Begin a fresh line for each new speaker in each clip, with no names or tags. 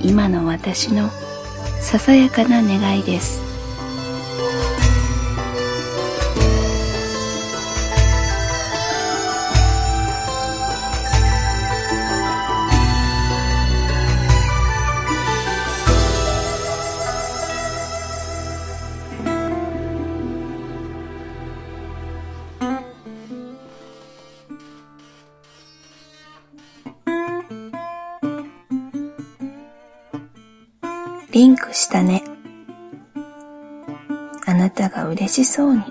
今の私のささやかな願いです。リンクしたね。あなたが嬉しそうに、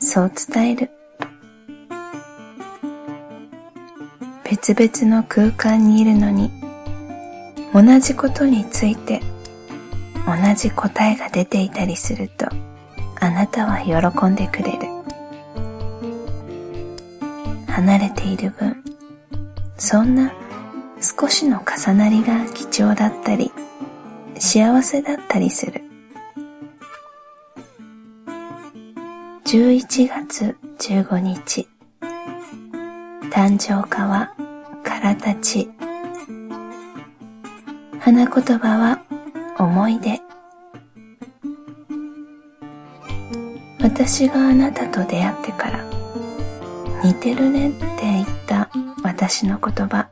そう伝える。別々の空間にいるのに、同じことについて、同じ答えが出ていたりすると、あなたは喜んでくれる。離れている分、そんな少しの重なりが貴重だったり、幸せだったりする。11月15日。誕生花はからたち。花言葉は思い出。私があなたと出会ってから似てるねって言った私の言葉。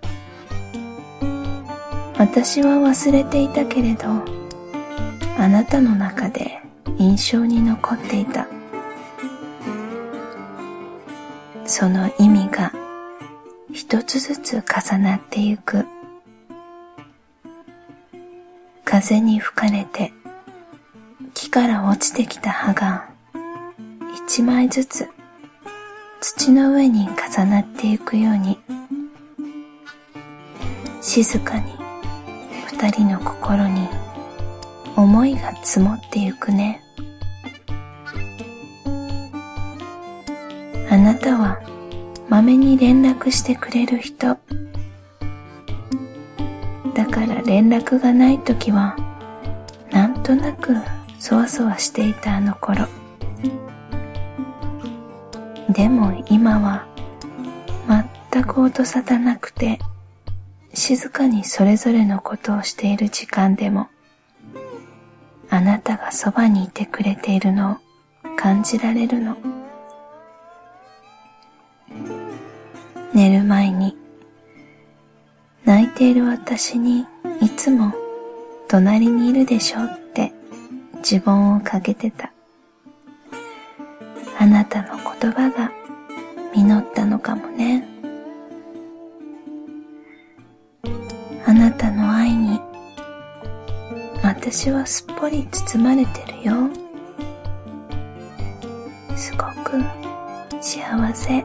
私は忘れていたけれどあなたの中で印象に残っていた。その意味が一つずつ重なってゆく。風に吹かれて木から落ちてきた葉が一枚ずつ土の上に重なってゆくように静かに二人の心に思いが積もってゆくね。あなたはまめに連絡してくれる人。だから連絡がない時はなんとなくそわそわしていたあの頃。でも今は全く音沙汰なくて静かにそれぞれのことをしている時間でも、あなたがそばにいてくれているのを感じられるの。寝る前に、泣いている私にいつも隣にいるでしょって自分をかけてた。あなたの言葉が実ったのかもね。あなたの愛に私はすっぽり包まれてるよ。すごく幸せ。